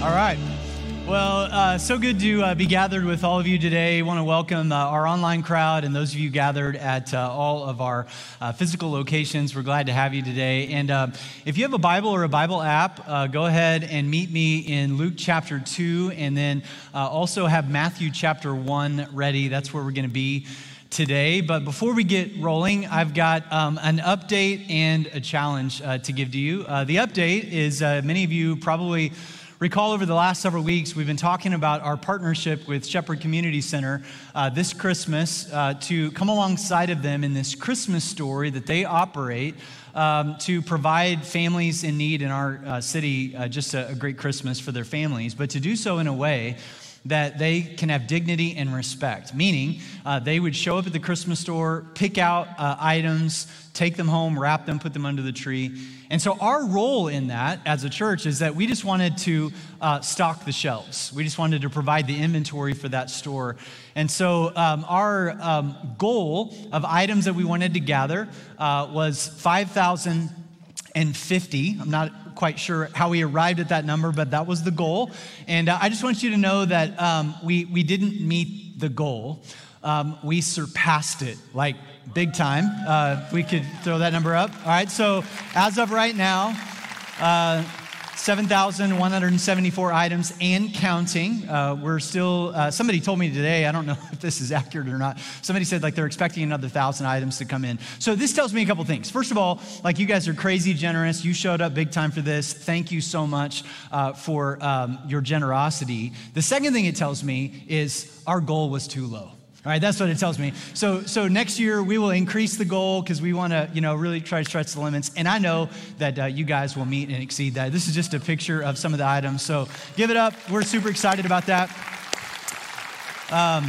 All right. Well, uh, so good to uh, be gathered with all of you today. I want to welcome uh, our online crowd and those of you gathered at uh, all of our uh, physical locations. We're glad to have you today. And uh, if you have a Bible or a Bible app, go ahead and meet me in Luke chapter 2, and then also have Matthew chapter 1 ready. That's where we're going to be today. But before we get rolling, I've got um, an update and a challenge to give to you. the update is many of you probably recall over the last several weeks, we've been talking about our partnership with Shepherd Community Center uh, this Christmas uh, to come alongside of them in this Christmas story that they operate um, to provide families in need in our uh, city uh, just a, a great Christmas for their families, but to do so in a way that they can have dignity and respect, meaning uh, they would show up at the Christmas store, pick out uh, items, take them home, wrap them, put them under the tree. And so, our role in that as a church is that we just wanted to uh, stock the shelves. We just wanted to provide the inventory for that store. And so, um, our um, goal of items that we wanted to gather uh, was 5,050. I'm not quite sure how we arrived at that number, but that was the goal. And uh, I just want you to know that um, we, we didn't meet the goal. Um, we surpassed it like big time. Uh, we could throw that number up. All right, so as of right now, uh, 7,174 items and counting. Uh, we're still, uh, somebody told me today, I don't know if this is accurate or not. Somebody said like they're expecting another thousand items to come in. So this tells me a couple things. First of all, like you guys are crazy generous. You showed up big time for this. Thank you so much uh, for um, your generosity. The second thing it tells me is our goal was too low. All right, that's what it tells me. So, so next year we will increase the goal because we want to, you know, really try to stretch the limits. And I know that uh, you guys will meet and exceed that. This is just a picture of some of the items. So give it up. We're super excited about that. Um,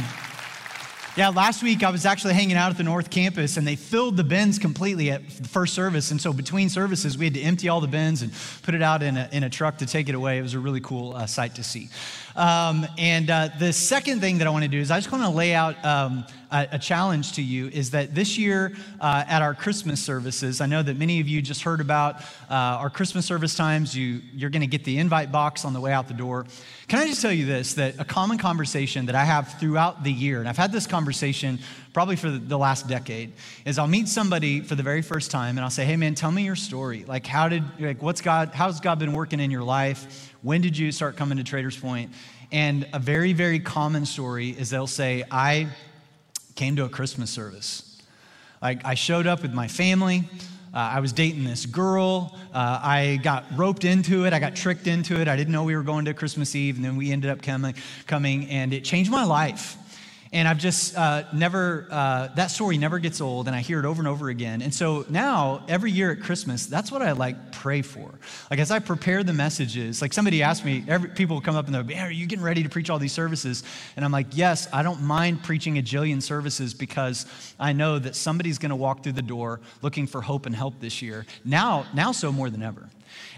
yeah, last week I was actually hanging out at the North Campus and they filled the bins completely at the first service. And so between services, we had to empty all the bins and put it out in a, in a truck to take it away. It was a really cool uh, sight to see. Um, and uh, the second thing that I want to do is I just want to lay out um, a, a, challenge to you is that this year uh, at our Christmas services, I know that many of you just heard about uh, our Christmas service times. You, you're going to get the invite box on the way out the door. Can I just tell you this that a common conversation that I have throughout the year, and I've had this conversation probably for the last decade, is I'll meet somebody for the very first time and I'll say, hey man, tell me your story. Like, how did, like, what's God, how's God been working in your life? When did you start coming to Traders Point? And a very, very common story is they'll say, I came to a Christmas service. Like, I showed up with my family. Uh, I was dating this girl. Uh, I got roped into it. I got tricked into it. I didn't know we were going to Christmas Eve, and then we ended up coming, coming and it changed my life. And I've just uh, never, uh, that story never gets old, and I hear it over and over again. And so now, every year at Christmas, that's what I like pray for. Like as I prepare the messages, like somebody asked me, every, people come up and they'll be, hey, are you getting ready to preach all these services? And I'm like, yes, I don't mind preaching a jillion services because I know that somebody's going to walk through the door looking for hope and help this year. Now, now so more than ever.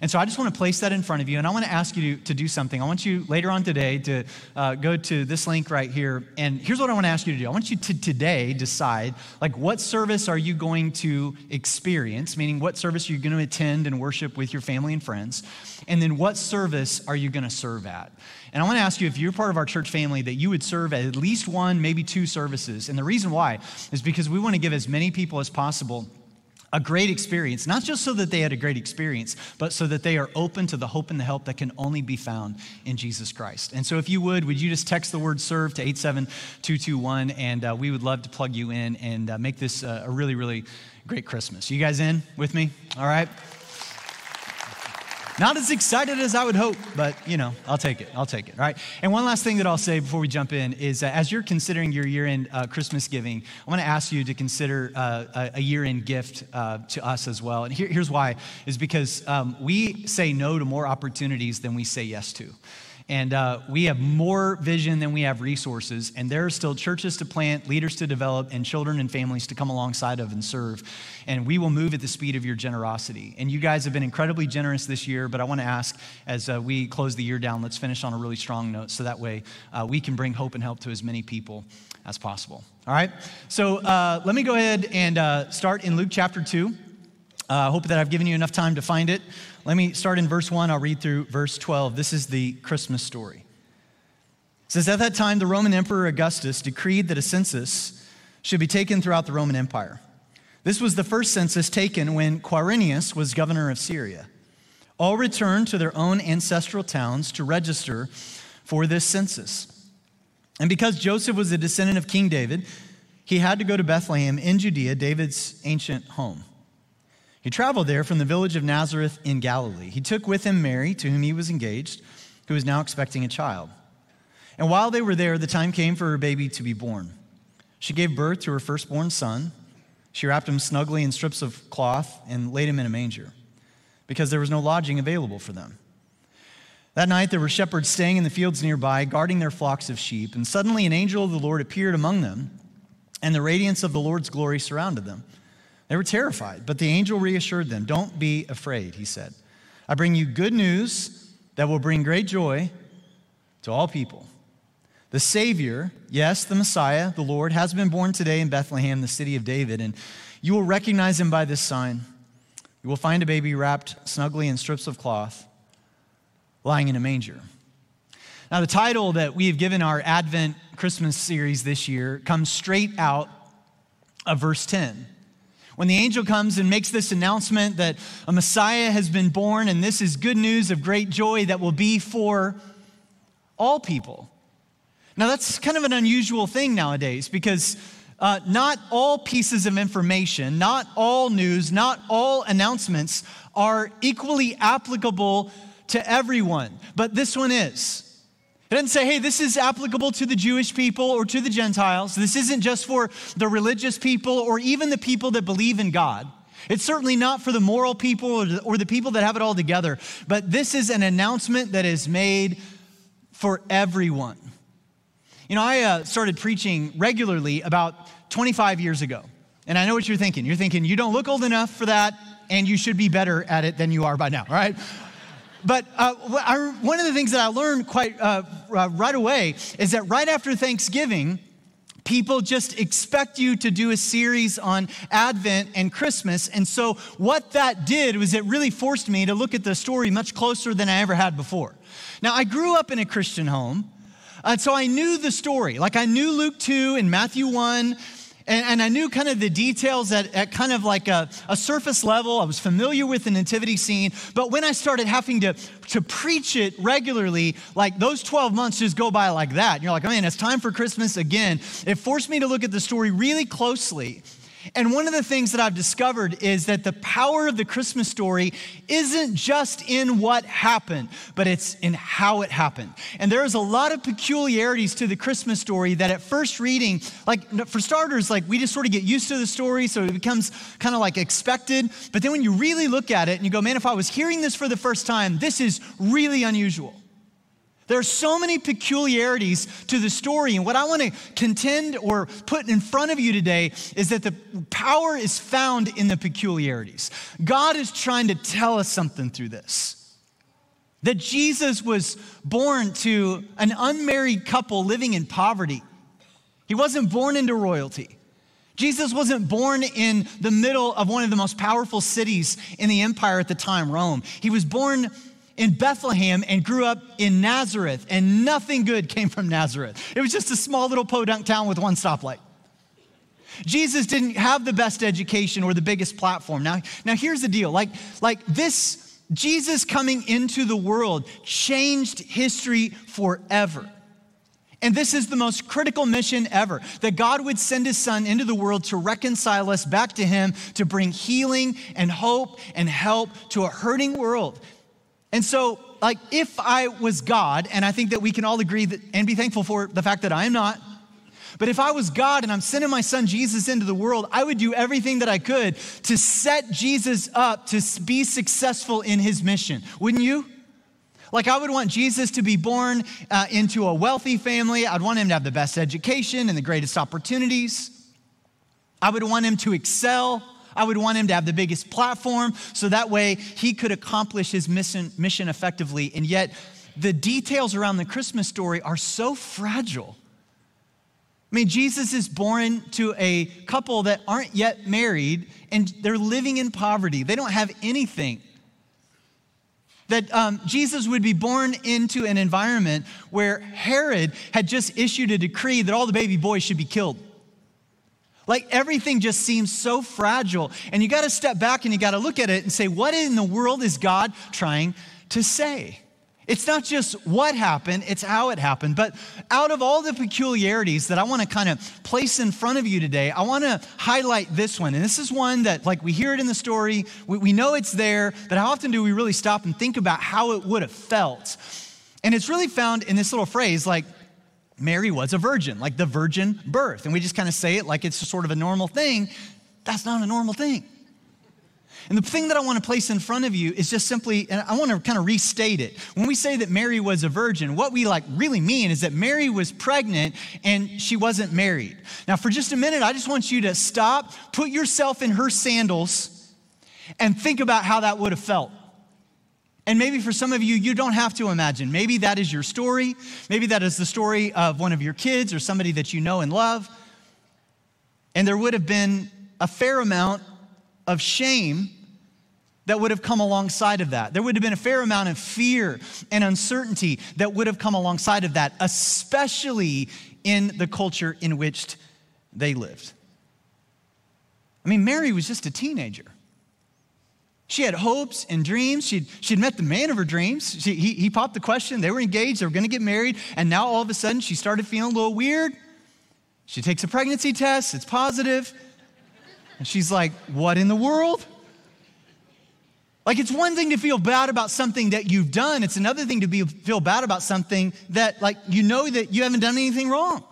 And so I just want to place that in front of you, and I want to ask you to, to do something. I want you later on today to uh, go to this link right here, and here's what I want to ask you to do. I want you to today decide, like, what service are you going to experience, meaning what service are you going to attend and worship with your family and friends, and then what service are you going to serve at? And I want to ask you if you're part of our church family that you would serve at at least one, maybe two services. And the reason why is because we want to give as many people as possible a great experience, not just so that they had a great experience, but so that they are open to the hope and the help that can only be found in Jesus Christ. And so, if you would, would you just text the word serve to 87221, and uh, we would love to plug you in and uh, make this uh, a really, really great Christmas. You guys in with me? All right. Not as excited as I would hope, but you know, I'll take it. I'll take it. Right. And one last thing that I'll say before we jump in is uh, as you're considering your year end uh, Christmas giving, I want to ask you to consider uh, a, a year end gift uh, to us as well. And here, here's why is because um, we say no to more opportunities than we say yes to. And uh, we have more vision than we have resources. And there are still churches to plant, leaders to develop, and children and families to come alongside of and serve. And we will move at the speed of your generosity. And you guys have been incredibly generous this year. But I want to ask, as uh, we close the year down, let's finish on a really strong note so that way uh, we can bring hope and help to as many people as possible. All right? So uh, let me go ahead and uh, start in Luke chapter 2. I uh, hope that I've given you enough time to find it. Let me start in verse 1. I'll read through verse 12. This is the Christmas story. It says, At that time, the Roman Emperor Augustus decreed that a census should be taken throughout the Roman Empire. This was the first census taken when Quirinius was governor of Syria. All returned to their own ancestral towns to register for this census. And because Joseph was a descendant of King David, he had to go to Bethlehem in Judea, David's ancient home. He traveled there from the village of Nazareth in Galilee. He took with him Mary, to whom he was engaged, who was now expecting a child. And while they were there, the time came for her baby to be born. She gave birth to her firstborn son. She wrapped him snugly in strips of cloth and laid him in a manger because there was no lodging available for them. That night, there were shepherds staying in the fields nearby, guarding their flocks of sheep. And suddenly, an angel of the Lord appeared among them, and the radiance of the Lord's glory surrounded them. They were terrified, but the angel reassured them. Don't be afraid, he said. I bring you good news that will bring great joy to all people. The Savior, yes, the Messiah, the Lord, has been born today in Bethlehem, the city of David, and you will recognize him by this sign. You will find a baby wrapped snugly in strips of cloth, lying in a manger. Now, the title that we have given our Advent Christmas series this year comes straight out of verse 10. When the angel comes and makes this announcement that a Messiah has been born, and this is good news of great joy that will be for all people. Now, that's kind of an unusual thing nowadays because uh, not all pieces of information, not all news, not all announcements are equally applicable to everyone, but this one is. It doesn't say, hey, this is applicable to the Jewish people or to the Gentiles. This isn't just for the religious people or even the people that believe in God. It's certainly not for the moral people or the, people that have it all together, but this is an announcement that is made for everyone. You know, I uh, started preaching regularly about 25 years ago. And I know what you're thinking. You're thinking, you don't look old enough for that, and you should be better at it than you are by now, right? But uh, I, one of the things that I learned quite uh, uh, right away is that right after Thanksgiving, people just expect you to do a series on Advent and Christmas. And so, what that did was it really forced me to look at the story much closer than I ever had before. Now, I grew up in a Christian home. And so I knew the story. Like I knew Luke 2 and Matthew 1. And, and, I knew kind of the details at, at kind of like a, a, surface level. I was familiar with the nativity scene. But when I started having to, to preach it regularly, like those 12 months just go by like that. And you're like, man, it's time for Christmas again. It forced me to look at the story really closely and one of the things that I've discovered is that the power of the Christmas story isn't just in what happened, but it's in how it happened. And there's a lot of peculiarities to the Christmas story that at first reading, like for starters, like we just sort of get used to the story, so it becomes kind of like expected. But then when you really look at it and you go, man, if I was hearing this for the first time, this is really unusual. There are so many peculiarities to the story. And what I want to contend or put in front of you today is that the power is found in the peculiarities. God is trying to tell us something through this. That Jesus was born to an unmarried couple living in poverty. He wasn't born into royalty. Jesus wasn't born in the middle of one of the most powerful cities in the empire at the time, Rome. He was born in Bethlehem and grew up in Nazareth, and nothing good came from Nazareth. It was just a small little podunk town with one stoplight. Jesus didn't have the best education or the biggest platform. Now, now here's the deal like, like this, Jesus coming into the world changed history forever. And this is the most critical mission ever that God would send his son into the world to reconcile us back to him, to bring healing and hope and help to a hurting world. And so, like, if I was God, and I think that we can all agree that, and be thankful for the fact that I am not, but if I was God and I'm sending my son Jesus into the world, I would do everything that I could to set Jesus up to be successful in his mission. Wouldn't you? Like, I would want Jesus to be born uh, into a wealthy family. I'd want him to have the best education and the greatest opportunities. I would want him to excel. I would want him to have the biggest platform so that way he could accomplish his mission, mission effectively. And yet, the details around the Christmas story are so fragile. I mean, Jesus is born to a couple that aren't yet married and they're living in poverty. They don't have anything. That um, Jesus would be born into an environment where Herod had just issued a decree that all the baby boys should be killed. Like everything just seems so fragile. And you got to step back and you got to look at it and say, what in the world is God trying to say? It's not just what happened, it's how it happened. But out of all the peculiarities that I want to kind of place in front of you today, I want to highlight this one. And this is one that, like, we hear it in the story, we, we know it's there, but how often do we really stop and think about how it would have felt? And it's really found in this little phrase, like, Mary was a virgin, like the virgin birth. And we just kind of say it like it's sort of a normal thing. That's not a normal thing. And the thing that I want to place in front of you is just simply, and I want to kind of restate it. When we say that Mary was a virgin, what we like really mean is that Mary was pregnant and she wasn't married. Now, for just a minute, I just want you to stop, put yourself in her sandals, and think about how that would have felt. And maybe for some of you, you don't have to imagine. Maybe that is your story. Maybe that is the story of one of your kids or somebody that you know and love. And there would have been a fair amount of shame that would have come alongside of that. There would have been a fair amount of fear and uncertainty that would have come alongside of that, especially in the culture in which they lived. I mean, Mary was just a teenager. She had hopes and dreams. She'd, she'd met the man of her dreams. She, he, he popped the question. They were engaged. They were going to get married. And now all of a sudden, she started feeling a little weird. She takes a pregnancy test. It's positive. And she's like, What in the world? Like, it's one thing to feel bad about something that you've done, it's another thing to be, feel bad about something that, like, you know that you haven't done anything wrong.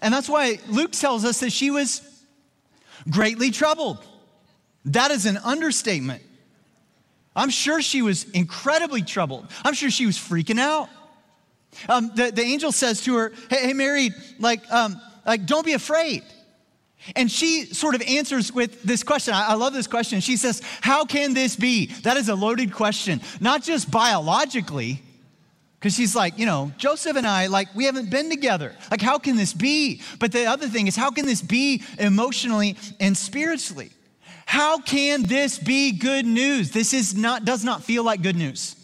And that's why Luke tells us that she was greatly troubled. That is an understatement. I'm sure she was incredibly troubled. I'm sure she was freaking out. Um, the, the angel says to her, Hey, hey Mary, like, um, like, don't be afraid. And she sort of answers with this question. I, love this question. She says, How can this be? That is a loaded question, not just biologically, because she's like, you know, Joseph and I, like, we haven't been together. Like, how can this be? But the other thing is, how can this be emotionally and spiritually? How can this be good news? This is not, does not feel like good news.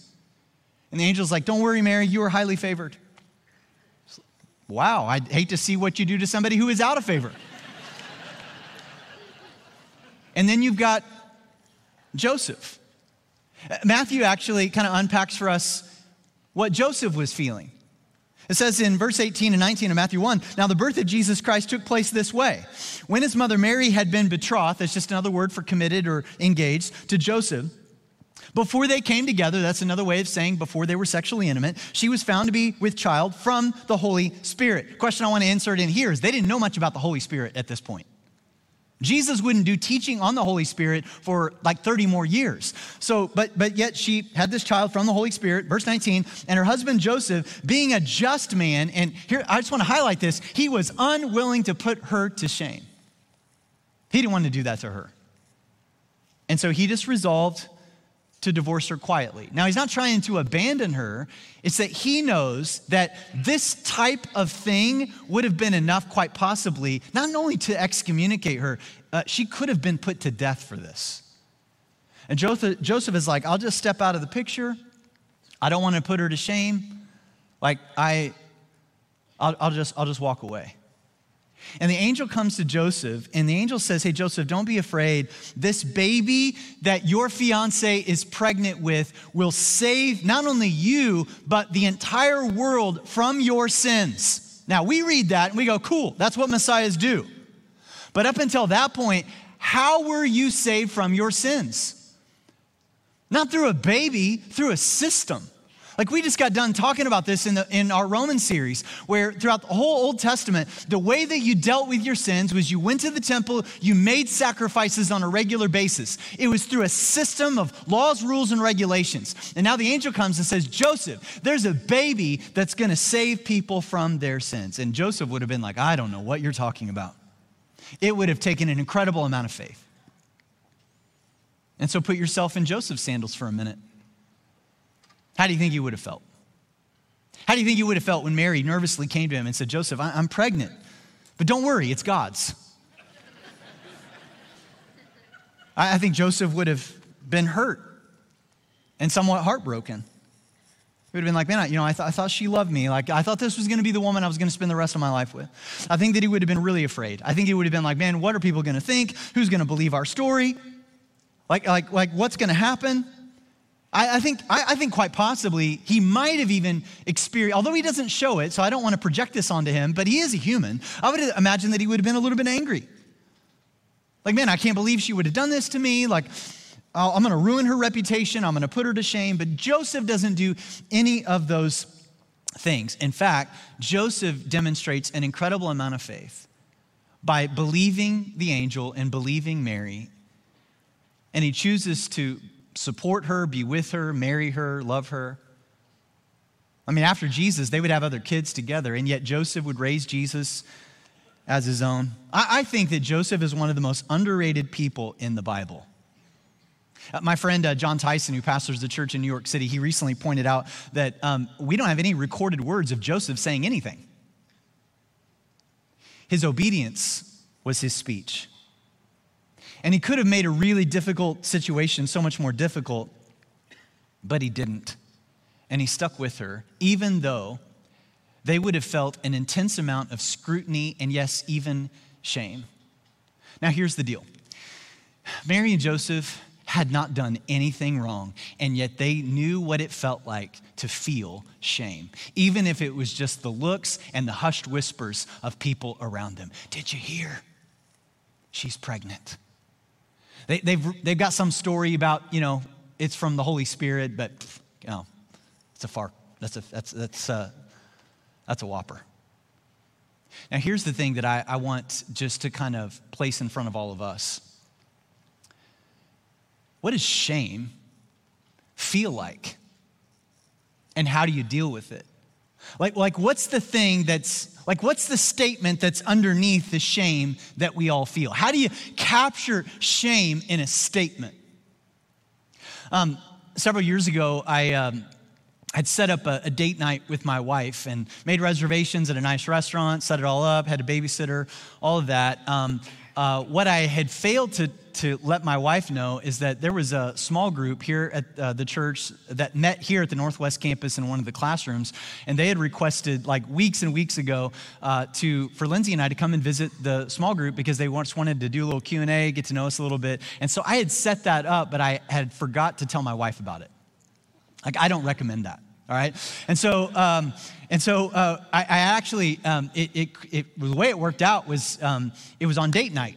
And the angel's like, Don't worry, Mary, you are highly favored. Wow, I'd hate to see what you do to somebody who is out of favor. And then you've got Joseph. Matthew actually kind of unpacks for us what Joseph was feeling. It says in verse 18 and 19 of Matthew 1 Now the birth of Jesus Christ took place this way. When his mother Mary had been betrothed, that's just another word for committed or engaged, to Joseph, before they came together, that's another way of saying before they were sexually intimate, she was found to be with child from the Holy Spirit. Question I want to insert in here is they didn't know much about the Holy Spirit at this point. Jesus wouldn't do teaching on the Holy Spirit for like 30 more years. So, but but yet she had this child from the Holy Spirit, verse 19, and her husband Joseph, being a just man, and here I just want to highlight this, he was unwilling to put her to shame. He didn't want to do that to her. And so he just resolved to divorce her quietly. Now, he's not trying to abandon her. It's that he knows that this type of thing would have been enough, quite possibly, not only to excommunicate her, uh, she could have been put to death for this. And Joseph, is like, I'll just step out of the picture. I don't want to put her to shame. Like, I, I'll, I'll just, I'll just walk away. And the angel comes to Joseph, and the angel says, Hey, Joseph, don't be afraid. This baby that your fiance is pregnant with will save not only you, but the entire world from your sins. Now, we read that and we go, Cool, that's what messiahs do. But up until that point, how were you saved from your sins? Not through a baby, through a system. Like we just got done talking about this in, the, in our Roman series, where throughout the whole Old Testament, the way that you dealt with your sins was you went to the temple, you made sacrifices on a regular basis. It was through a system of laws, rules, and regulations. And now the angel comes and says, Joseph, there's a baby that's gonna save people from their sins. And Joseph would have been like, I don't know what you're talking about. It would have taken an incredible amount of faith. And so put yourself in Joseph's sandals for a minute. How do you think he would have felt? How do you think he would have felt when Mary nervously came to him and said, Joseph, I'm pregnant? But don't worry, it's God's. I, I think Joseph would have been hurt and somewhat heartbroken. He would have been like, man, I, you know, I, th- I thought she loved me. Like, I thought this was going to be the woman I was going to spend the rest of my life with. I think that he would have been really afraid. I think he would have been like, man, what are people going to think? Who's going to believe our story? Like, like, like what's going to happen? I, I think, I, I think quite possibly he might have even experienced, although he doesn't show it, so I don't want to project this onto him, but he is a human. I would imagine that he would have been a little bit angry. Like, man, I can't believe she would have done this to me. Like, I'm going to ruin her reputation. I'm going to put her to shame. But Joseph doesn't do any of those things. In fact, Joseph demonstrates an incredible amount of faith by believing the angel and believing Mary. And he chooses to support her, be with her, marry her, love her. I mean, after Jesus, they would have other kids together, and yet Joseph would raise Jesus as his own. I, I think that Joseph is one of the most underrated people in the Bible. Uh, my friend uh, Jon Tyson, who pastors the church in New York City, he recently pointed out that um, we don't have any recorded words of Joseph saying anything. His obedience was his speech. And he could have made a really difficult situation so much more difficult, but he didn't. And he stuck with her, even though they would have felt an intense amount of scrutiny and, yes, even shame. Now, here's the deal Mary and Joseph had not done anything wrong, and yet they knew what it felt like to feel shame, even if it was just the looks and the hushed whispers of people around them. Did you hear? She's pregnant. They, they've, they've got some story about, you know, it's from the Holy Spirit, but, you know, it's a far, that's a, that's, that's, uh, that's a whopper. Now, here's the thing that I, I want just to kind of place in front of all of us what does shame feel like? And how do you deal with it? Like, like what's the thing that's like what's the statement that's underneath the shame that we all feel? How do you capture shame in a statement? Um, several years ago, I um, had set up a, a, date night with my wife and made reservations at a nice restaurant, set it all up, had a babysitter, all of that. Um, uh, what I had failed to, to let my wife know is that there was a small group here at uh, the church that met here at the Northwest campus in one of the classrooms, and they had requested like weeks and weeks ago uh, to for Lindsay and I to come and visit the small group because they just wanted to do a little Q and A, get to know us a little bit. And so I had set that up, but I had forgot to tell my wife about it. Like I don't recommend that all right? And so, um, and so uh, I, I, actually, um, it, it, it, the way it worked out was um, it was on date night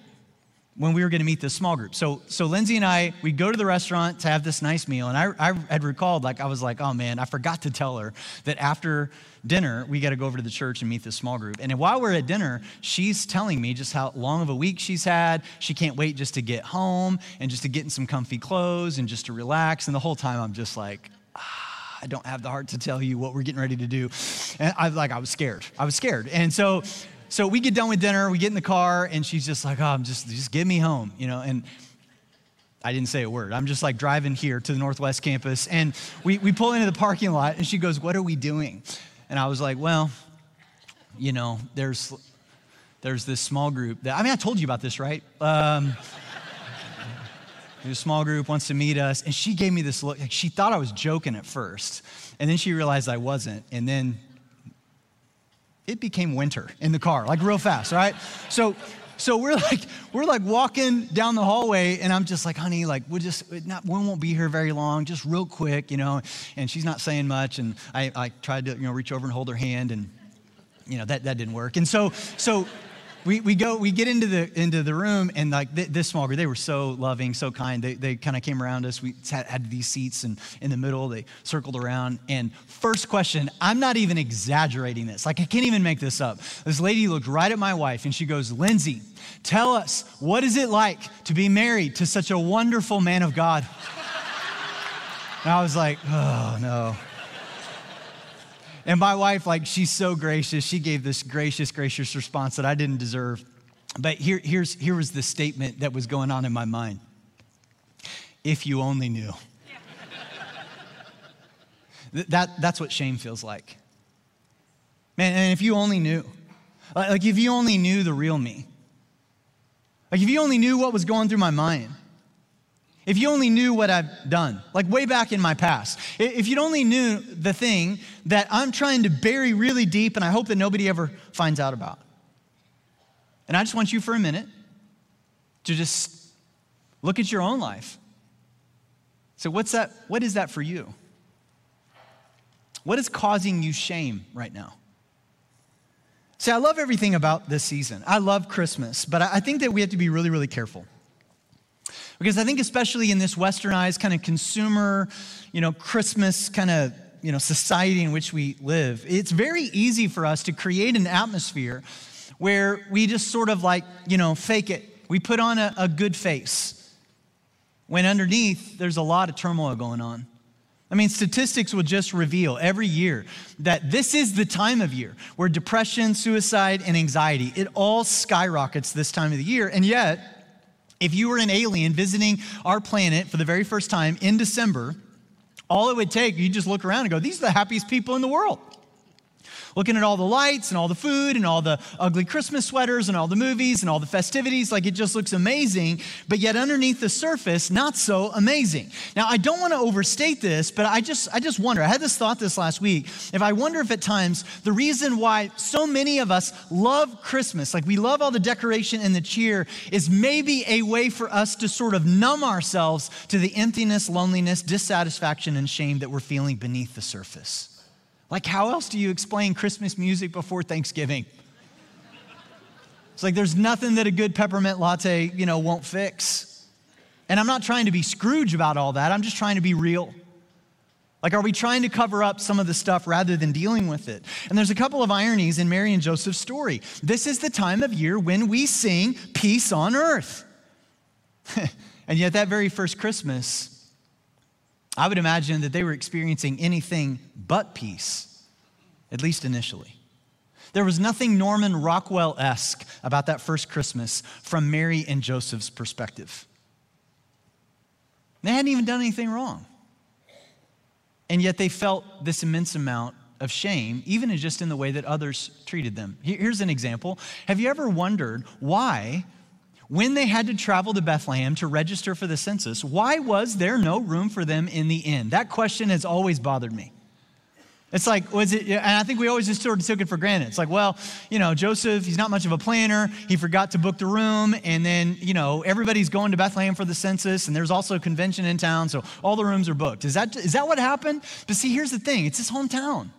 when we were going to meet this small group. So, so Lindsay and I, we go to the restaurant to have this nice meal. And I, I had recalled, like, I was like, oh man, I forgot to tell her that after dinner, we got to go over to the church and meet this small group. And while we're at dinner, she's telling me just how long of a week she's had. She can't wait just to get home and just to get in some comfy clothes and just to relax. And the whole time I'm just like, ah I don't have the heart to tell you what we're getting ready to do. And I like I was scared. I was scared. And so so we get done with dinner, we get in the car, and she's just like, oh, I'm just just get me home, you know, and I didn't say a word. I'm just like driving here to the Northwest campus, and we, we pull into the parking lot, and she goes, What are we doing? And I was like, Well, you know, there's there's this small group that I mean, I told you about this, right? Um, a small group wants to meet us. And she gave me this look. Like she thought I was joking at first. And then she realized I wasn't. And then it became winter in the car, like real fast, right? So, so we're like, we're like walking down the hallway, and I'm just like, honey, like we'll just not, we won't be here very long, just real quick, you know. And she's not saying much, and I, I tried to, you know, reach over and hold her hand, and you know that that didn't work. And so, so we, we go we get into the into the room and like th- this small group they were so loving so kind. They, they kind of came around us. We had, had these seats and in the middle. They circled around. And first question i'm not even exaggerating this. Like i can't even make this up. This lady looked right at my wife and she goes lindsay tell us what is it like to be married to such a wonderful man of god? And i was like oh no and my wife, like, she's so gracious. She gave this gracious, gracious response that I didn't deserve. But here, here's, here was the statement that was going on in my mind if you only knew. that, that's what shame feels like. Man, and if you only knew. Like, if you only knew the real me. Like, if you only knew what was going through my mind. If you only knew what I've done, like way back in my past. If you'd only knew the thing that I'm trying to bury really deep and I hope that nobody ever finds out about. And I just want you for a minute to just look at your own life. So, what's that? What is that for you? What is causing you shame right now? See, I love everything about this season. I love Christmas, but I think that we have to be really, really careful. Because I think, especially in this westernized kind of consumer, you know, Christmas kind of, you know, society in which we live, it's very easy for us to create an atmosphere where we just sort of like, you know, fake it. We put on a, a good face when underneath there's a lot of turmoil going on. I mean, statistics will just reveal every year that this is the time of year where depression, suicide, and anxiety, it all skyrockets this time of the year. And yet, if you were an alien visiting our planet for the very first time in December, all it would take, you just look around and go, these are the happiest people in the world looking at all the lights and all the food and all the ugly Christmas sweaters and all the movies and all the festivities. Like it just looks amazing, but yet underneath the surface, not so amazing. Now, I don't want to overstate this, but I just, I just wonder. I had this thought this last week. If I wonder if at times the reason why so many of us love Christmas, like we love all the decoration and the cheer, is maybe a way for us to sort of numb ourselves to the emptiness, loneliness, dissatisfaction, and shame that we're feeling beneath the surface. Like, how else do you explain Christmas music before Thanksgiving? It's like there's nothing that a good peppermint latte, you know, won't fix. And I'm not trying to be Scrooge about all that. I'm just trying to be real. Like, are we trying to cover up some of the stuff rather than dealing with it? And there's a couple of ironies in Mary and Joseph's story. This is the time of year when we sing peace on earth. and yet, that very first Christmas, I would imagine that they were experiencing anything but peace, at least initially. There was nothing Norman Rockwell esque about that first Christmas from Mary and Joseph's perspective. They hadn't even done anything wrong. And yet they felt this immense amount of shame, even just in the way that others treated them. Here's an example. Have you ever wondered why when they had to travel to Bethlehem to register for the census, why was there no room for them in the inn? That question has always bothered me. It's like, was it, and I think we always just sort of took it for granted. It's like, well, you know, Joseph, he's not much of a planner. He forgot to book the room. And then, you know, everybody's going to Bethlehem for the census, and there's also a convention in town, so all the rooms are booked. Is that, is that what happened? But see, here's the thing it's his hometown.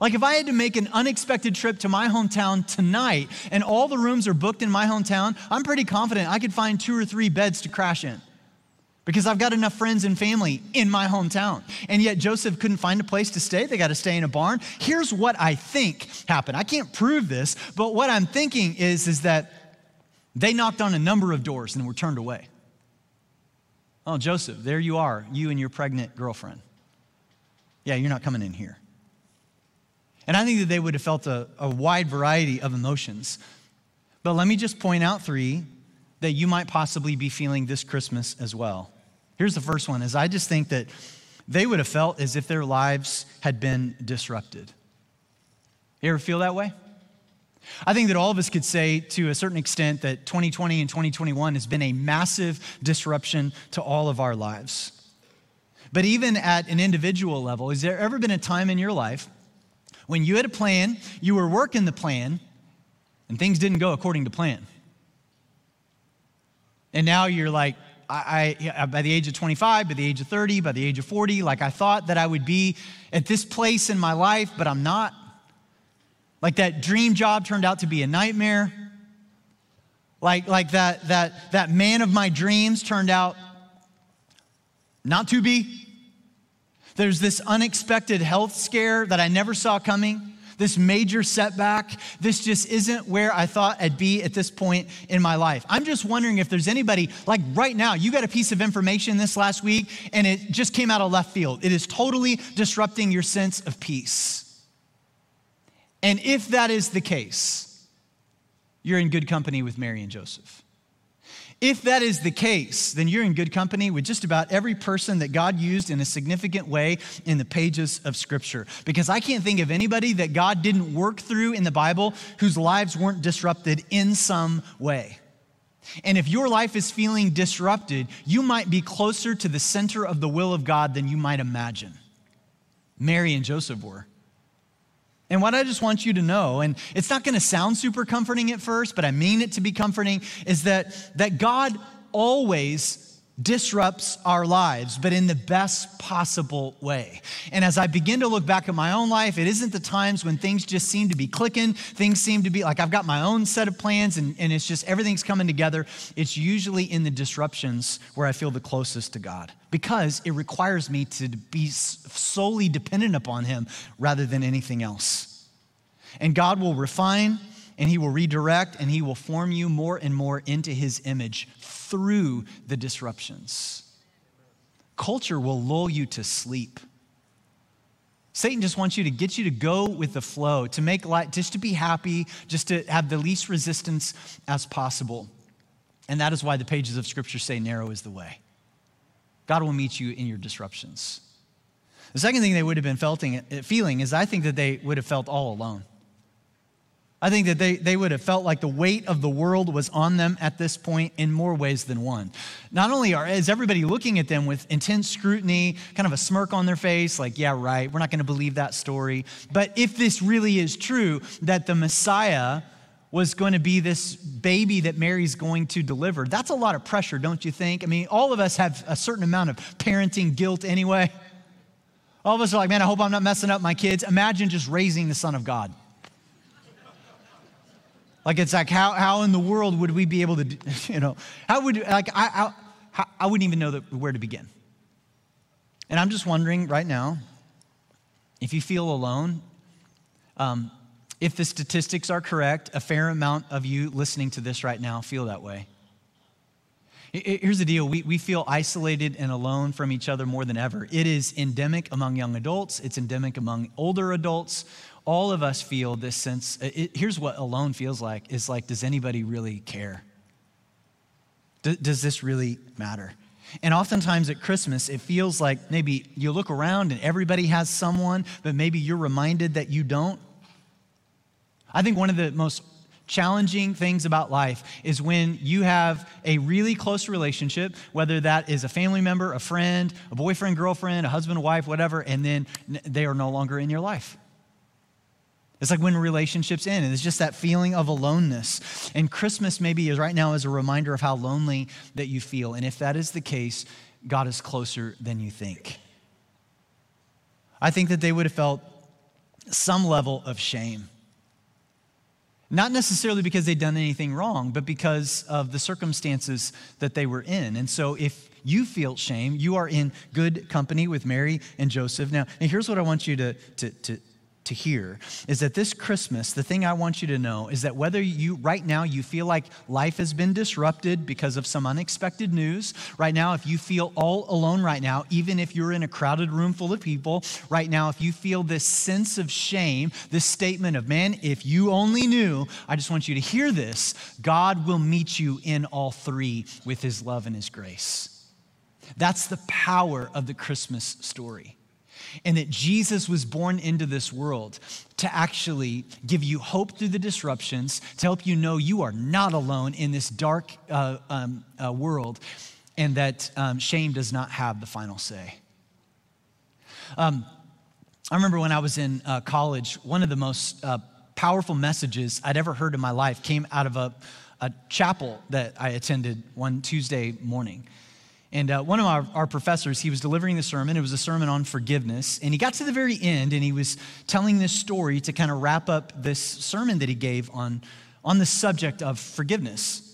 Like if I had to make an unexpected trip to my hometown tonight and all the rooms are booked in my hometown, I'm pretty confident I could find two or three beds to crash in because I've got enough friends and family in my hometown. And yet Joseph couldn't find a place to stay. They got to stay in a barn. Here's what I think happened. I can't prove this, but what I'm thinking is, is that they knocked on a number of doors and were turned away. Oh, Joseph, there you are, you and your pregnant girlfriend. Yeah, you're not coming in here. And I think that they would have felt a, a wide variety of emotions. But let me just point out three that you might possibly be feeling this Christmas as well. Here's the first one is I just think that they would have felt as if their lives had been disrupted. You ever feel that way? I think that all of us could say to a certain extent that 2020 and 2021 has been a massive disruption to all of our lives. But even at an individual level, has there ever been a time in your life when you had a plan, you were working the plan, and things didn't go according to plan. And now you're like, I, I, by the age of 25, by the age of 30, by the age of 40, like I thought that I would be at this place in my life, but I'm not. Like that dream job turned out to be a nightmare. Like, like that, that, that man of my dreams turned out not to be. There's this unexpected health scare that I never saw coming, this major setback. This just isn't where I thought I'd be at this point in my life. I'm just wondering if there's anybody, like right now, you got a piece of information this last week and it just came out of left field. It is totally disrupting your sense of peace. And if that is the case, you're in good company with Mary and Joseph. If that is the case, then you're in good company with just about every person that God used in a significant way in the pages of Scripture. Because I can't think of anybody that God didn't work through in the Bible whose lives weren't disrupted in some way. And if your life is feeling disrupted, you might be closer to the center of the will of God than you might imagine. Mary and Joseph were. And what I just want you to know, and it's not going to sound super comforting at first, but I mean it to be comforting, is that, that God always disrupts our lives, but in the best possible way. And as I begin to look back at my own life, it isn't the times when things just seem to be clicking, things seem to be like I've got my own set of plans and, and it's just everything's coming together. It's usually in the disruptions where I feel the closest to God because it requires me to be solely dependent upon Him rather than anything else. And God will refine and He will redirect and He will form you more and more into His image through the disruptions. Culture will lull you to sleep. Satan just wants you to get you to go with the flow, to make just to be happy, just to have the least resistance as possible. And that is why the pages of Scripture say narrow is the way. God will meet you in your disruptions. The second thing they would have been feeling is I think that they would have felt all alone. I think that they, they would have felt like the weight of the world was on them at this point in more ways than one. Not only are, is everybody looking at them with intense scrutiny, kind of a smirk on their face, like, yeah, right, we're not going to believe that story. But if this really is true, that the Messiah was going to be this baby that Mary's going to deliver, that's a lot of pressure, don't you think? I mean, all of us have a certain amount of parenting guilt anyway. All of us are like, man, I hope I'm not messing up my kids. Imagine just raising the Son of God. Like it's like how, how in the world would we be able to, you know, how would like I I, I wouldn't even know the, where to begin. And I'm just wondering right now, if you feel alone, um, if the statistics are correct, a fair amount of you listening to this right now feel that way. Here's the deal we, we feel isolated and alone from each other more than ever. It is endemic among young adults, it's endemic among older adults all of us feel this sense. It, here's what alone feels like is like, does anybody really care? D- does this really matter? And oftentimes at Christmas, it feels like maybe you look around and everybody has someone, but maybe you're reminded that you don't. I think one of the most challenging things about life is when you have a really close relationship, whether that is a family member, a friend, a boyfriend, girlfriend, a husband, wife, whatever, and then they are no longer in your life. It's like when relationships end, and it's just that feeling of aloneness. And Christmas maybe is right now is a reminder of how lonely that you feel. And if that is the case, God is closer than you think. I think that they would have felt some level of shame. Not necessarily because they'd done anything wrong, but because of the circumstances that they were in. And so if you feel shame, you are in good company with Mary and Joseph. Now, here's what I want you to, to, to, to hear is that this Christmas, the thing I want you to know is that whether you, right now, you feel like life has been disrupted because of some unexpected news, right now, if you feel all alone right now, even if you're in a crowded room full of people, right now, if you feel this sense of shame, this statement of, man, if you only knew, I just want you to hear this God will meet you in all three with his love and his grace. That's the power of the Christmas story and that Jesus was born into this world to actually give you hope through the disruptions, to help you know you are not alone in this dark uh, um, uh, world, and that um, shame does not have the final say. Um, I remember when I was in uh, college, one of the most uh, powerful messages I'd ever heard in my life came out of a, a chapel that I attended one Tuesday morning. And uh, one of our, our, professors, he was delivering the sermon. It was a sermon on forgiveness. And he got to the very end and he was telling this story to kind of wrap up this sermon that he gave on, on the subject of forgiveness.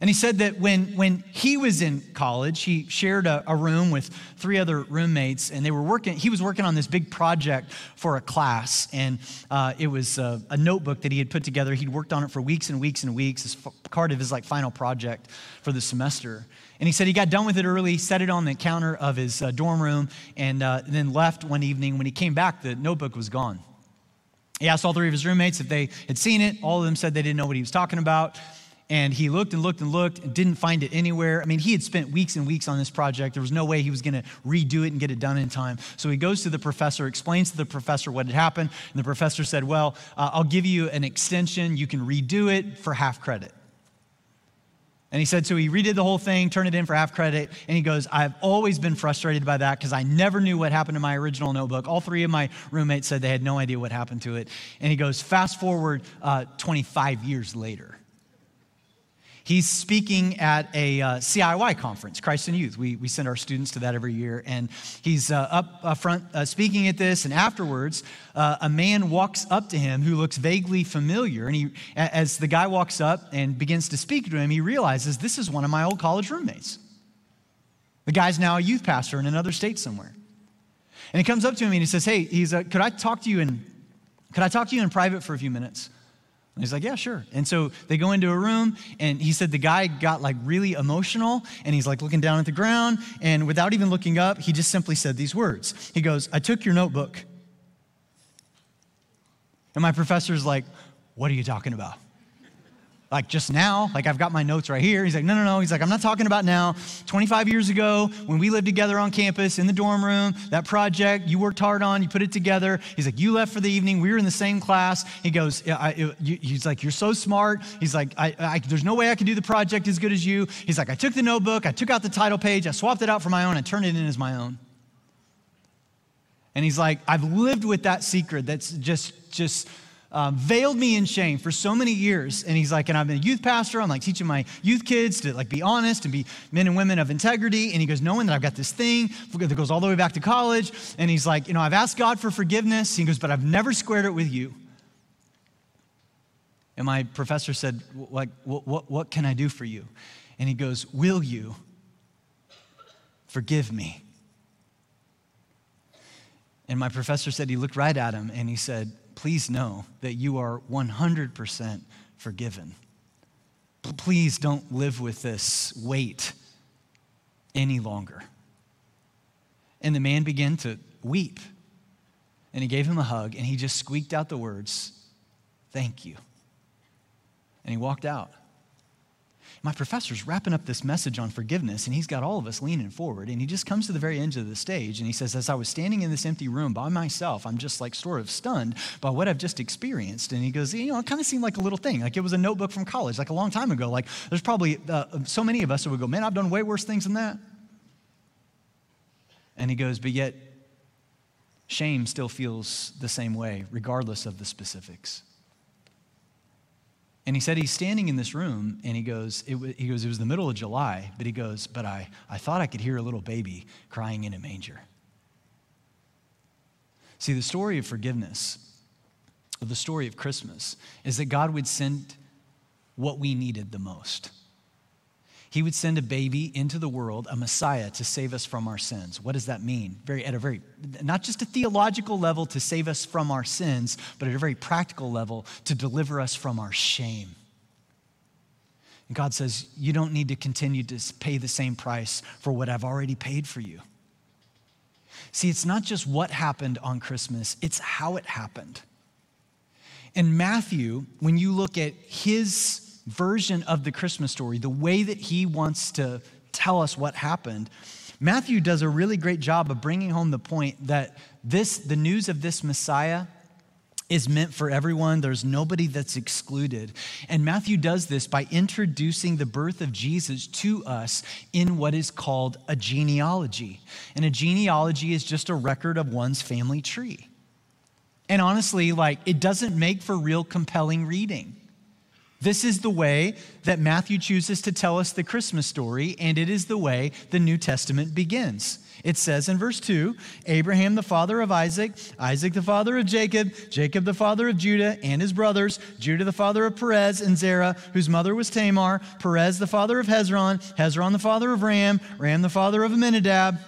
And he said that when, when he was in college, he shared a, a room with three other roommates, and they were working. He was working on this big project for a class, and uh, it was a, a, notebook that he had put together. He'd worked on it for weeks and weeks and weeks as part of his like final project for the semester. And he said he got done with it early, set it on the counter of his uh, dorm room, and uh, then left one evening. When he came back, the notebook was gone. He asked all three of his roommates if they had seen it. All of them said they didn't know what he was talking about. and he looked and looked and looked and didn't find it anywhere. I mean, he had spent weeks and weeks on this project. There was no way he was going to redo it and get it done in time. So he goes to the professor, explains to the professor what had happened, and the professor said, Well, uh, I'll give you an extension. You can redo it for half credit. And he said, so he redid the whole thing, turned it in for half credit, and he goes, I've always been frustrated by that because I never knew what happened to my original notebook. All three of my roommates said they had no idea what happened to it. And he goes, fast forward uh, 25 years later. He's speaking at a uh, CIY conference, Christ in Youth. We, we send our students to that every year. And he's uh, up, up front uh, speaking at this. And afterwards, uh, a man walks up to him who looks vaguely familiar. And he, as the guy walks up and begins to speak to him, he realizes this is one of my old college roommates. The guy's now a youth pastor in another state somewhere. And he comes up to him and he says, Hey, he's, uh, could I talk to you in, could I talk to you in private for a few minutes? And he's like, yeah, sure. And so they go into a room, and he said the guy got like really emotional, and he's like looking down at the ground, and without even looking up, he just simply said these words. He goes, I took your notebook. And my professor's like, what are you talking about? Like just now, like I've got my notes right here. He's like, no, no, no. He's like, I'm not talking about now. 25 years ago, when we lived together on campus in the dorm room, that project you worked hard on, you put it together. He's like, you left for the evening. We were in the same class. He goes, I, it, he's like, you're so smart. He's like, I, I, there's no way I can do the project as good as you. He's like, I took the notebook, I took out the title page, I swapped it out for my own, I turned it in as my own. And he's like, I've lived with that secret that's just, just, um, veiled me in shame for so many years. And he's like, and I've been a youth pastor. I'm like teaching my youth kids to like be honest and be men and women of integrity. And he goes, knowing that I've got this thing that goes all the way back to college. And he's like, you know, I've asked God for forgiveness. He goes, but I've never squared it with you. And my professor said, like, what, what, what can I do for you? And he goes, will you forgive me? And my professor said, he looked right at him and he said, please know that you are 100% forgiven. Please don't live with this weight any longer. And the man began to weep. And he gave him a hug and he just squeaked out the words, Thank you. And he walked out. My professor's wrapping up this message on forgiveness, and he's got all of us leaning forward. And he just comes to the very end of the stage, and he says, As I was standing in this empty room by myself, I'm just like sort of stunned by what I've just experienced. And he goes, You know, it kind of seemed like a little thing, like it was a notebook from college, like a long time ago. Like there's probably uh, so many of us who would go, Man, I've done way worse things than that. And he goes, But yet, shame still feels the same way, regardless of the specifics. And he said he's standing in this room and he goes, it, he goes, it was the middle of July, but he goes, but I, I thought I could hear a little baby crying in a manger. See, the story of forgiveness, the story of Christmas, is that God would send what we needed the most. He would send a baby into the world, a Messiah, to save us from our sins. What does that mean? Very, at a very, not just a theological level to save us from our sins, but at a very practical level to deliver us from our shame. And God says, You don't need to continue to pay the same price for what I've already paid for you. See, it's not just what happened on Christmas, it's how it happened. In Matthew, when you look at his version of the Christmas story, the way that he wants to tell us what happened, Matthew does a really great job of bringing home the point that this, the news of this Messiah, is meant for everyone. There's nobody that's excluded. And Matthew does this by introducing the birth of Jesus to us in what is called a genealogy. And a genealogy is just a record of one's family tree. And honestly, like, it doesn't make for real compelling reading. This is the way that Matthew chooses to tell us the Christmas story, and it is the way the New Testament begins. It says in verse 2 Abraham, the father of Isaac, Isaac, the father of Jacob, Jacob, the father of Judah and his brothers, Judah, the father of Perez and Zerah, whose mother was Tamar, Perez, the father of Hezron, Hezron, the father of Ram, Ram, the father of Amminadab.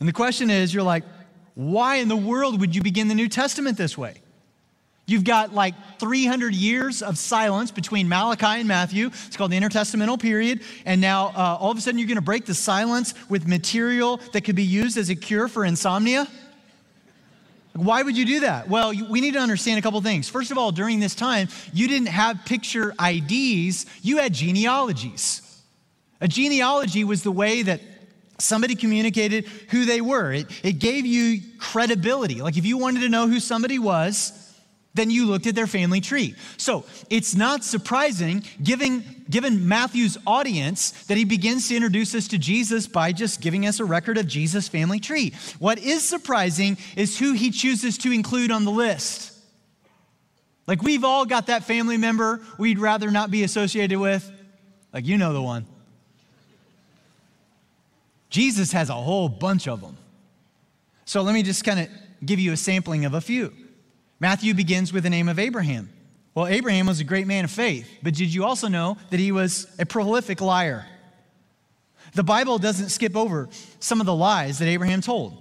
And the question is you're like, why in the world would you begin the New Testament this way? You've got like 300 years of silence between Malachi and Matthew. It's called the intertestamental period. And now uh, all of a sudden you're going to break the silence with material that could be used as a cure for insomnia? Why would you do that? Well, we need to understand a couple things. First of all, during this time, you didn't have picture IDs, you had genealogies. A genealogy was the way that somebody communicated who they were, it, it gave you credibility. Like if you wanted to know who somebody was, then you looked at their family tree. So it's not surprising, given, given Matthew's audience, that he begins to introduce us to Jesus by just giving us a record of Jesus' family tree. What is surprising is who he chooses to include on the list. Like we've all got that family member we'd rather not be associated with. Like you know the one. Jesus has a whole bunch of them. So let me just kind of give you a sampling of a few. Matthew begins with the name of Abraham. Well, Abraham was a great man of faith, but did you also know that he was a prolific liar? The Bible doesn't skip over some of the lies that Abraham told.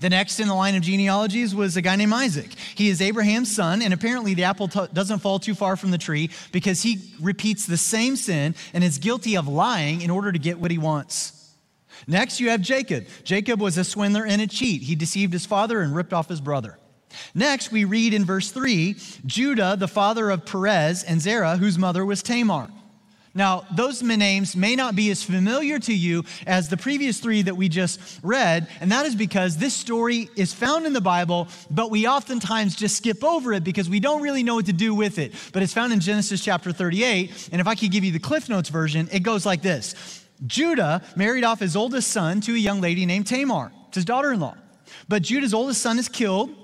The next in the line of genealogies was a guy named Isaac. He is Abraham's son, and apparently the apple t- doesn't fall too far from the tree because he repeats the same sin and is guilty of lying in order to get what he wants. Next, you have Jacob. Jacob was a swindler and a cheat. He deceived his father and ripped off his brother. Next, we read in verse 3 Judah, the father of Perez and Zerah, whose mother was Tamar. Now, those names may not be as familiar to you as the previous three that we just read, and that is because this story is found in the Bible, but we oftentimes just skip over it because we don't really know what to do with it. But it's found in Genesis chapter 38, and if I could give you the Cliff Notes version, it goes like this Judah married off his oldest son to a young lady named Tamar, it's his daughter in law. But Judah's oldest son is killed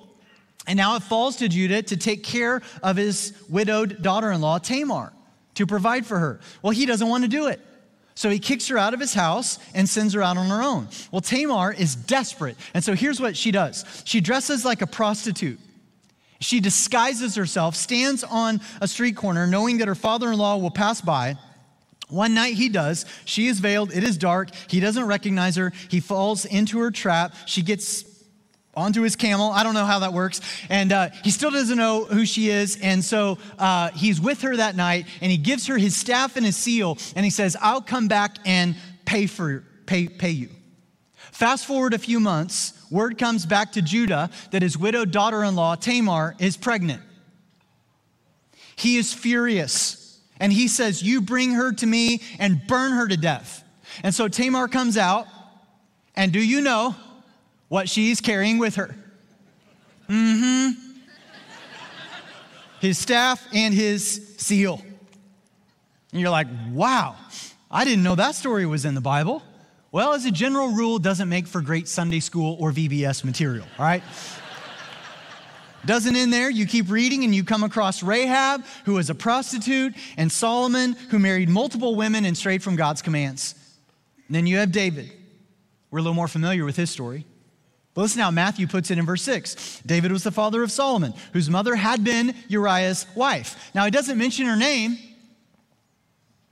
and now it falls to Judah to take care of his widowed daughter in law, Tamar, to provide for her. Well, he doesn't want to do it. So he kicks her out of his house and sends her out on her own. Well, Tamar is desperate. And so here's what she does she dresses like a prostitute. She disguises herself, stands on a street corner, knowing that her father in law will pass by. One night he does. She is veiled. It is dark. He doesn't recognize her. He falls into her trap. She gets onto his camel. I don't know how that works. And uh, he still doesn't know who she is. And so uh, he's with her that night and he gives her his staff and his seal and he says, I'll come back and pay for pay, pay you. Fast forward a few months, word comes back to Judah that his widowed daughter in law, Tamar, is pregnant. He is furious and he says, You bring her to me and burn her to death. And so Tamar comes out, and do you know what she's carrying with her. Mm hmm. his staff and his seal. And you're like, wow, I didn't know that story was in the Bible. Well, as a general rule, doesn't make for great Sunday school or VBS material, all right? Doesn't in there, you keep reading and you come across Rahab, who was a prostitute, and Solomon, who married multiple women and strayed from God's commands. And then you have David. We're a little more familiar with his story. Listen how Matthew puts it in verse 6. David was the father of Solomon, whose mother had been Uriah's wife. Now, it doesn't mention her name,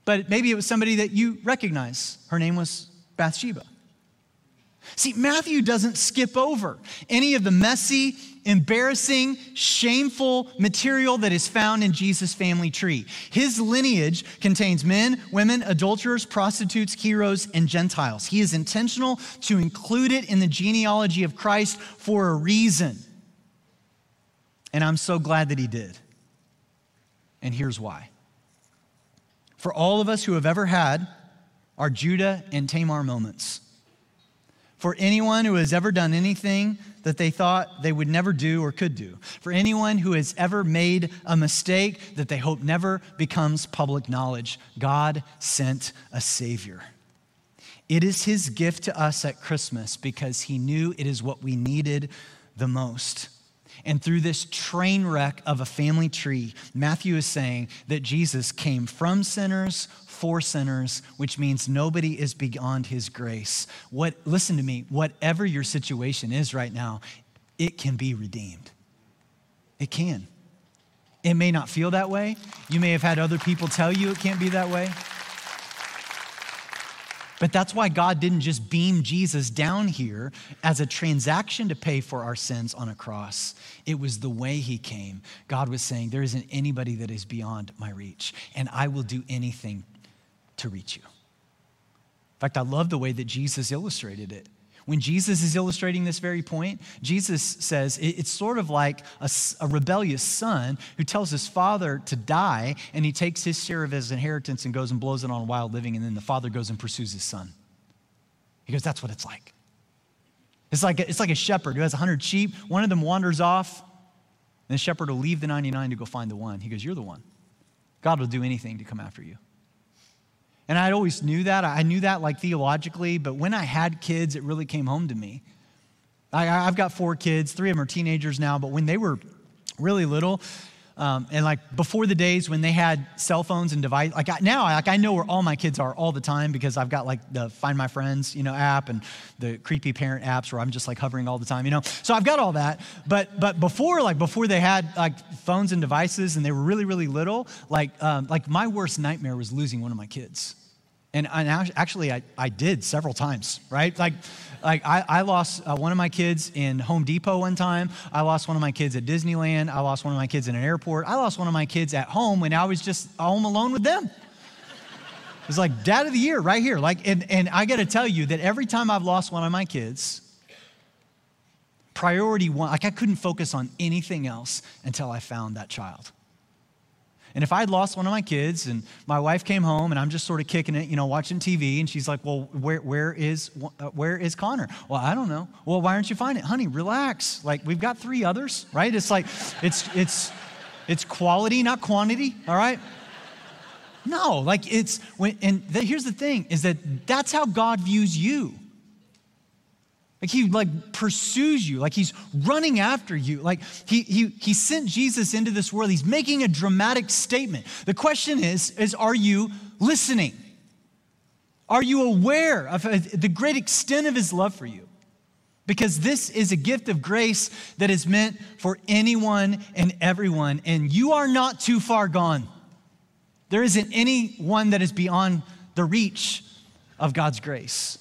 but maybe it was somebody that you recognize. Her name was Bathsheba. See, Matthew doesn't skip over any of the messy, embarrassing, shameful material that is found in Jesus' family tree. His lineage contains men, women, adulterers, prostitutes, heroes, and Gentiles. He is intentional to include it in the genealogy of Christ for a reason. And I'm so glad that he did. And here's why. For all of us who have ever had our Judah and Tamar moments, for anyone who has ever done anything that they thought they would never do or could do. For anyone who has ever made a mistake that they hope never becomes public knowledge, God sent a Savior. It is His gift to us at Christmas because He knew it is what we needed the most. And through this train wreck of a family tree, Matthew is saying that Jesus came from sinners for sinners, which means nobody is beyond his grace. What listen to me, whatever your situation is right now, it can be redeemed. It can. It may not feel that way. You may have had other people tell you it can't be that way. But that's why God didn't just beam Jesus down here as a transaction to pay for our sins on a cross. It was the way he came. God was saying, There isn't anybody that is beyond my reach, and I will do anything to reach you. In fact, I love the way that Jesus illustrated it. When Jesus is illustrating this very point, Jesus says it's sort of like a, a, rebellious son who tells his father to die, and he takes his share of his inheritance and goes and blows it on wild living, and then the father goes and pursues his son. He goes, That's what it's like. It's like, a, it's like a shepherd who has 100 sheep, one of them wanders off, and the shepherd will leave the 99 to go find the one. He goes, You're the one. God will do anything to come after you. And I always knew that. I knew that like theologically, but when I had kids, it really came home to me. I, have got four kids, three of them are teenagers now, but when they were really little, um, and like before the days when they had cell phones and device, like I, now, like I know where all my kids are all the time because I've got like the Find My Friends, you know, app and the creepy parent apps where I'm just like hovering all the time, you know. So I've got all that. But but before, like before they had like phones and devices and they were really really little, like um, like my worst nightmare was losing one of my kids. And, actually, I, I did several times, right? Like, like I, I lost uh, one of my kids in Home Depot one time. I lost one of my kids at Disneyland. I lost one of my kids in an airport. I lost one of my kids at home when I was just home alone with them. It was like dad of the year right here. Like, and, and I got to tell you that every time I've lost one of my kids, priority one, like I couldn't focus on anything else until I found that child. And if I had lost one of my kids and my wife came home and I'm just sort of kicking it, you know, watching TV, and she's like, Well, where, where, is, uh, where is Connor? Well, I don't know. Well, why aren't you finding it? Honey, relax. Like, we've got three others, right? It's like, it's, it's, it's quality, not quantity, all right? No, like it's, when, and the, here's the thing is that that's how God views you. Like he like pursues you, like he's running after you. Like he, he, he sent Jesus into this world. He's making a dramatic statement. The question is, is are you listening? Are you aware of uh, the great extent of his love for you? Because this is a gift of grace that is meant for anyone and everyone, and you are not too far gone. There isn't anyone that is beyond the reach of God's grace.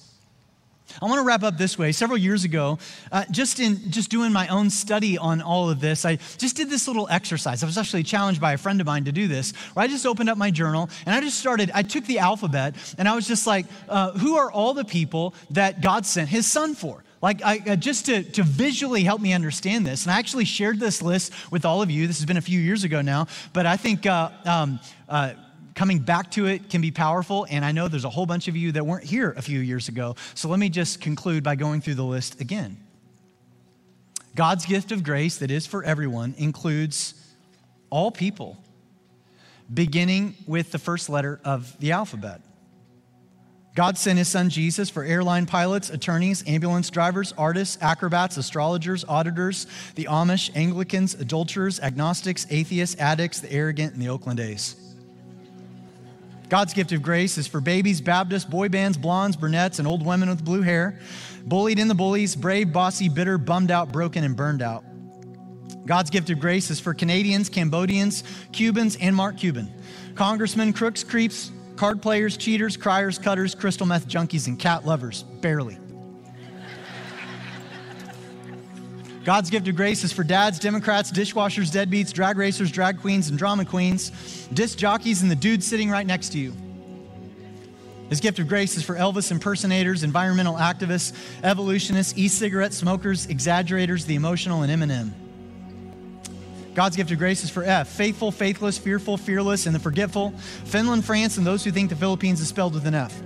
I want to wrap up this way. Several years ago, uh, just in just doing my own study on all of this, I just did this little exercise. I was actually challenged by a friend of mine to do this, where I just opened up my journal and I just started. I took the alphabet and I was just like, uh, "Who are all the people that God sent His Son for?" Like, I, uh, just to, to visually help me understand this. And I actually shared this list with all of you. This has been a few years ago now, but I think uh, um, uh, coming back to it can be powerful. And I know there's a whole bunch of you that weren't here a few years ago. So let me just conclude by going through the list again. God's gift of grace that is for everyone includes all people, beginning with the first letter of the alphabet. God sent his son Jesus for airline pilots, attorneys, ambulance drivers, artists, acrobats, astrologers, auditors, the Amish, Anglicans, adulterers, agnostics, atheists, addicts, the arrogant, and the Oakland A's. God's gift of grace is for babies, Baptists, boy bands, blondes, brunettes, and old women with blue hair, bullied in the bullies, brave, bossy, bitter, bummed out, broken, and burned out. God's gift of grace is for Canadians, Cambodians, Cubans, and Mark Cuban, congressmen, crooks, creeps, card players, cheaters, criers, cutters, crystal meth junkies, and cat lovers, barely. God's gift of grace is for dads, Democrats, dishwashers, deadbeats, drag racers, drag queens, and drama queens, disc jockeys, and the dude sitting right next to you. His gift of grace is for Elvis impersonators, environmental activists, evolutionists, e cigarette smokers, exaggerators, the emotional, and Eminem. God's gift of grace is for F faithful, faithless, fearful, fearless, and the forgetful, Finland, France, and those who think the Philippines is spelled with an F.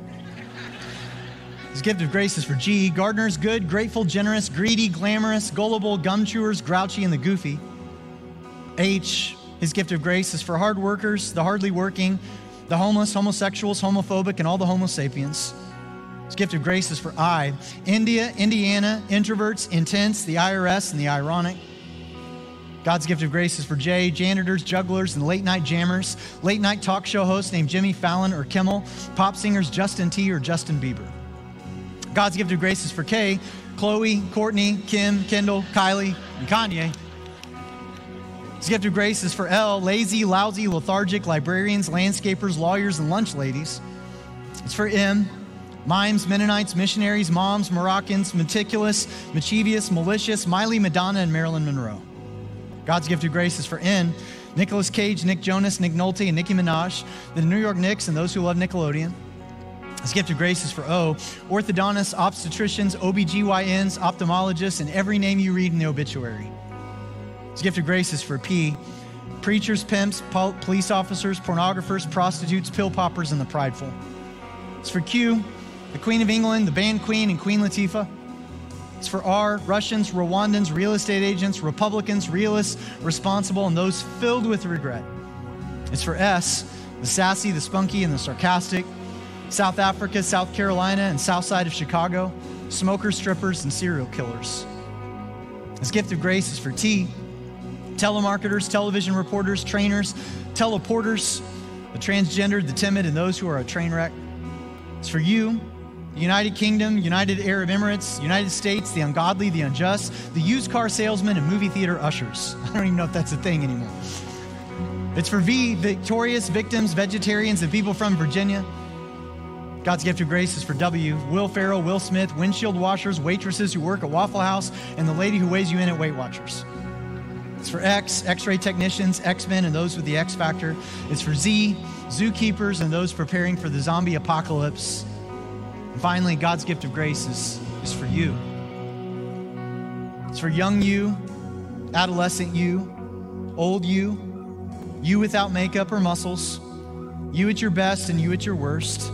His gift of grace is for G. Gardeners, good, grateful, generous, greedy, glamorous, gullible, gum chewers, grouchy, and the goofy. H. His gift of grace is for hard workers, the hardly working, the homeless, homosexuals, homophobic, and all the homo sapiens. His gift of grace is for I. India, Indiana, introverts, intense, the IRS, and the ironic. God's gift of grace is for J, janitors, jugglers, and late night jammers, late night talk show hosts named Jimmy Fallon or Kimmel, pop singers Justin T or Justin Bieber. God's gift of grace is for K, Khloe, Kourtney, Kim, Kendall, Kylie, and Kanye. His gift of grace is for L, lazy, lousy, lethargic librarians, landscapers, lawyers, and lunch ladies. It's for M, mimes, Mennonites, missionaries, moms, Moroccans, meticulous, mischievous, malicious, Miley, Madonna, and Marilyn Monroe. God's gift of grace is for N, Nicolas Cage, Nick Jonas, Nick Nolte, and Nicki Minaj, the New York Knicks, and those who love Nickelodeon. This gift of grace is for O, orthodontists, obstetricians, OBGYNs, ophthalmologists, and every name you read in the obituary. This gift of grace is for P, preachers, pimps, pol- police officers, pornographers, prostitutes, pill poppers, and the prideful. It's for Q, the Queen of England, the band queen, and Queen Latifah. It's for R, Russians, Rwandans, real estate agents, Republicans, realists, responsible, and those filled with regret. It's for S, the sassy, the spunky, and the sarcastic. South Africa, South Carolina, and south side of Chicago, smokers, strippers, and serial killers. This gift of grace is for T, telemarketers, television reporters, trainers, teleporters, the transgendered, the timid, and those who are a train wreck. It's for U, the United Kingdom, United Arab Emirates, United States, the ungodly, the unjust, the used car salesmen, and movie theater ushers. I don't even know if that's a thing anymore. It's for V, victorious victims, vegetarians, and people from Virginia. God's gift of grace is for W, Will Ferrell, Will Smith, windshield washers, waitresses who work at Waffle House, and the lady who weighs you in at Weight Watchers. It's for X, X ray technicians, X Men, and those with the X Factor. It's for Z, zookeepers, and those preparing for the zombie apocalypse. And finally, God's gift of grace is, is for you. It's for young you, adolescent you, old you, you without makeup or muscles, you at your best and you at your worst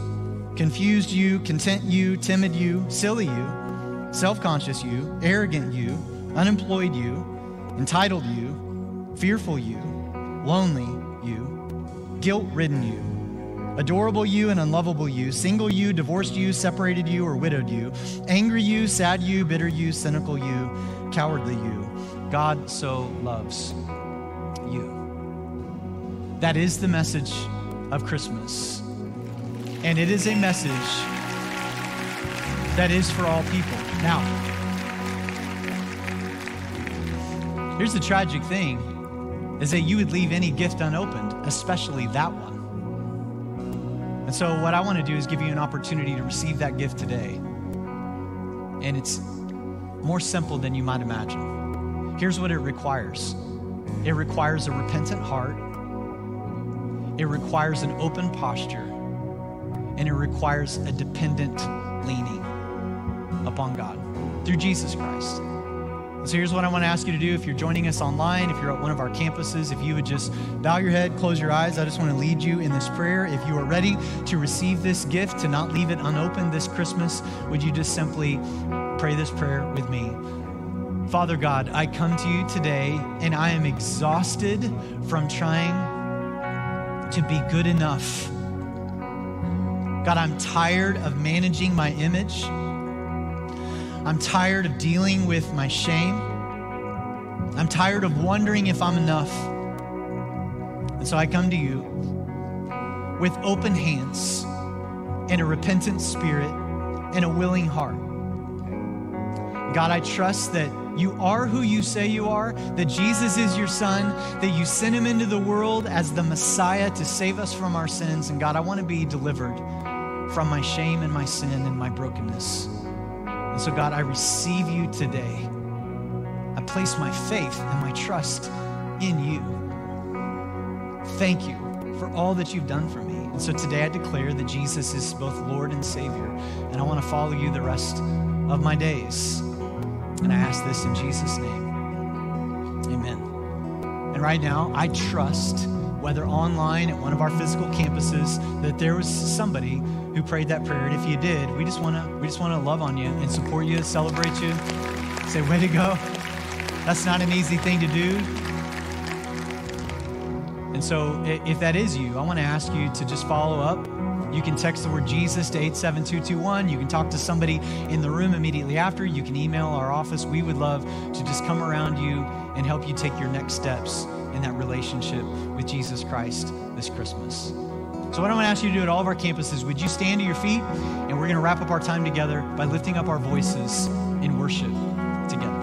confused you, content you, timid you, silly you, self conscious you, arrogant you, unemployed you, entitled you, fearful you, lonely you, guilt ridden you, adorable you and unlovable you, single you, divorced you, separated you, or widowed you, angry you, sad you, bitter you, cynical you, cowardly you. God so loves you. That is the message of Christmas. And it is a message that is for all people. Now, here's the tragic thing is that you would leave any gift unopened, especially that one. And so what I want to do is give you an opportunity to receive that gift today. And it's more simple than you might imagine. Here's what it requires. It requires a repentant heart. It requires an open posture and it requires a dependent leaning upon God through Jesus Christ. So here's what I want to ask you to do. If you're joining us online, if you're at one of our campuses, if you would just bow your head, close your eyes, I just want to lead you in this prayer. If you are ready to receive this gift, to not leave it unopened this Christmas, would you just simply pray this prayer with me? Father God, I come to you today and I am exhausted from trying to be good enough God, I'm tired of managing my image. I'm tired of dealing with my shame. I'm tired of wondering if I'm enough. And so I come to you with open hands and a repentant spirit and a willing heart. God, I trust that you are who you say you are, that Jesus is your son, that you sent him into the world as the Messiah to save us from our sins. And God, I want to be delivered from my shame and my sin and my brokenness. And so, God, I receive you today. I place my faith and my trust in you. Thank you for all that you've done for me. And so today I declare that Jesus is both Lord and Savior, and I want to follow you the rest of my days. And I ask this in Jesus' name. Amen. And right now, I trust, whether online at one of our physical campuses, that there was somebody who prayed that prayer. And if you did, we just want to we just want to love on you and support you, celebrate you, say way to go. That's not an easy thing to do. And so if that is you, I want to ask you to just follow up. You can text the word Jesus to 87221. You can talk to somebody in the room immediately after. You can email our office. We would love to just come around you and help you take your next steps in that relationship with Jesus Christ this Christmas. So, what I want to ask you to do at all of our campuses, would you stand to your feet and we're going to wrap up our time together by lifting up our voices in worship together.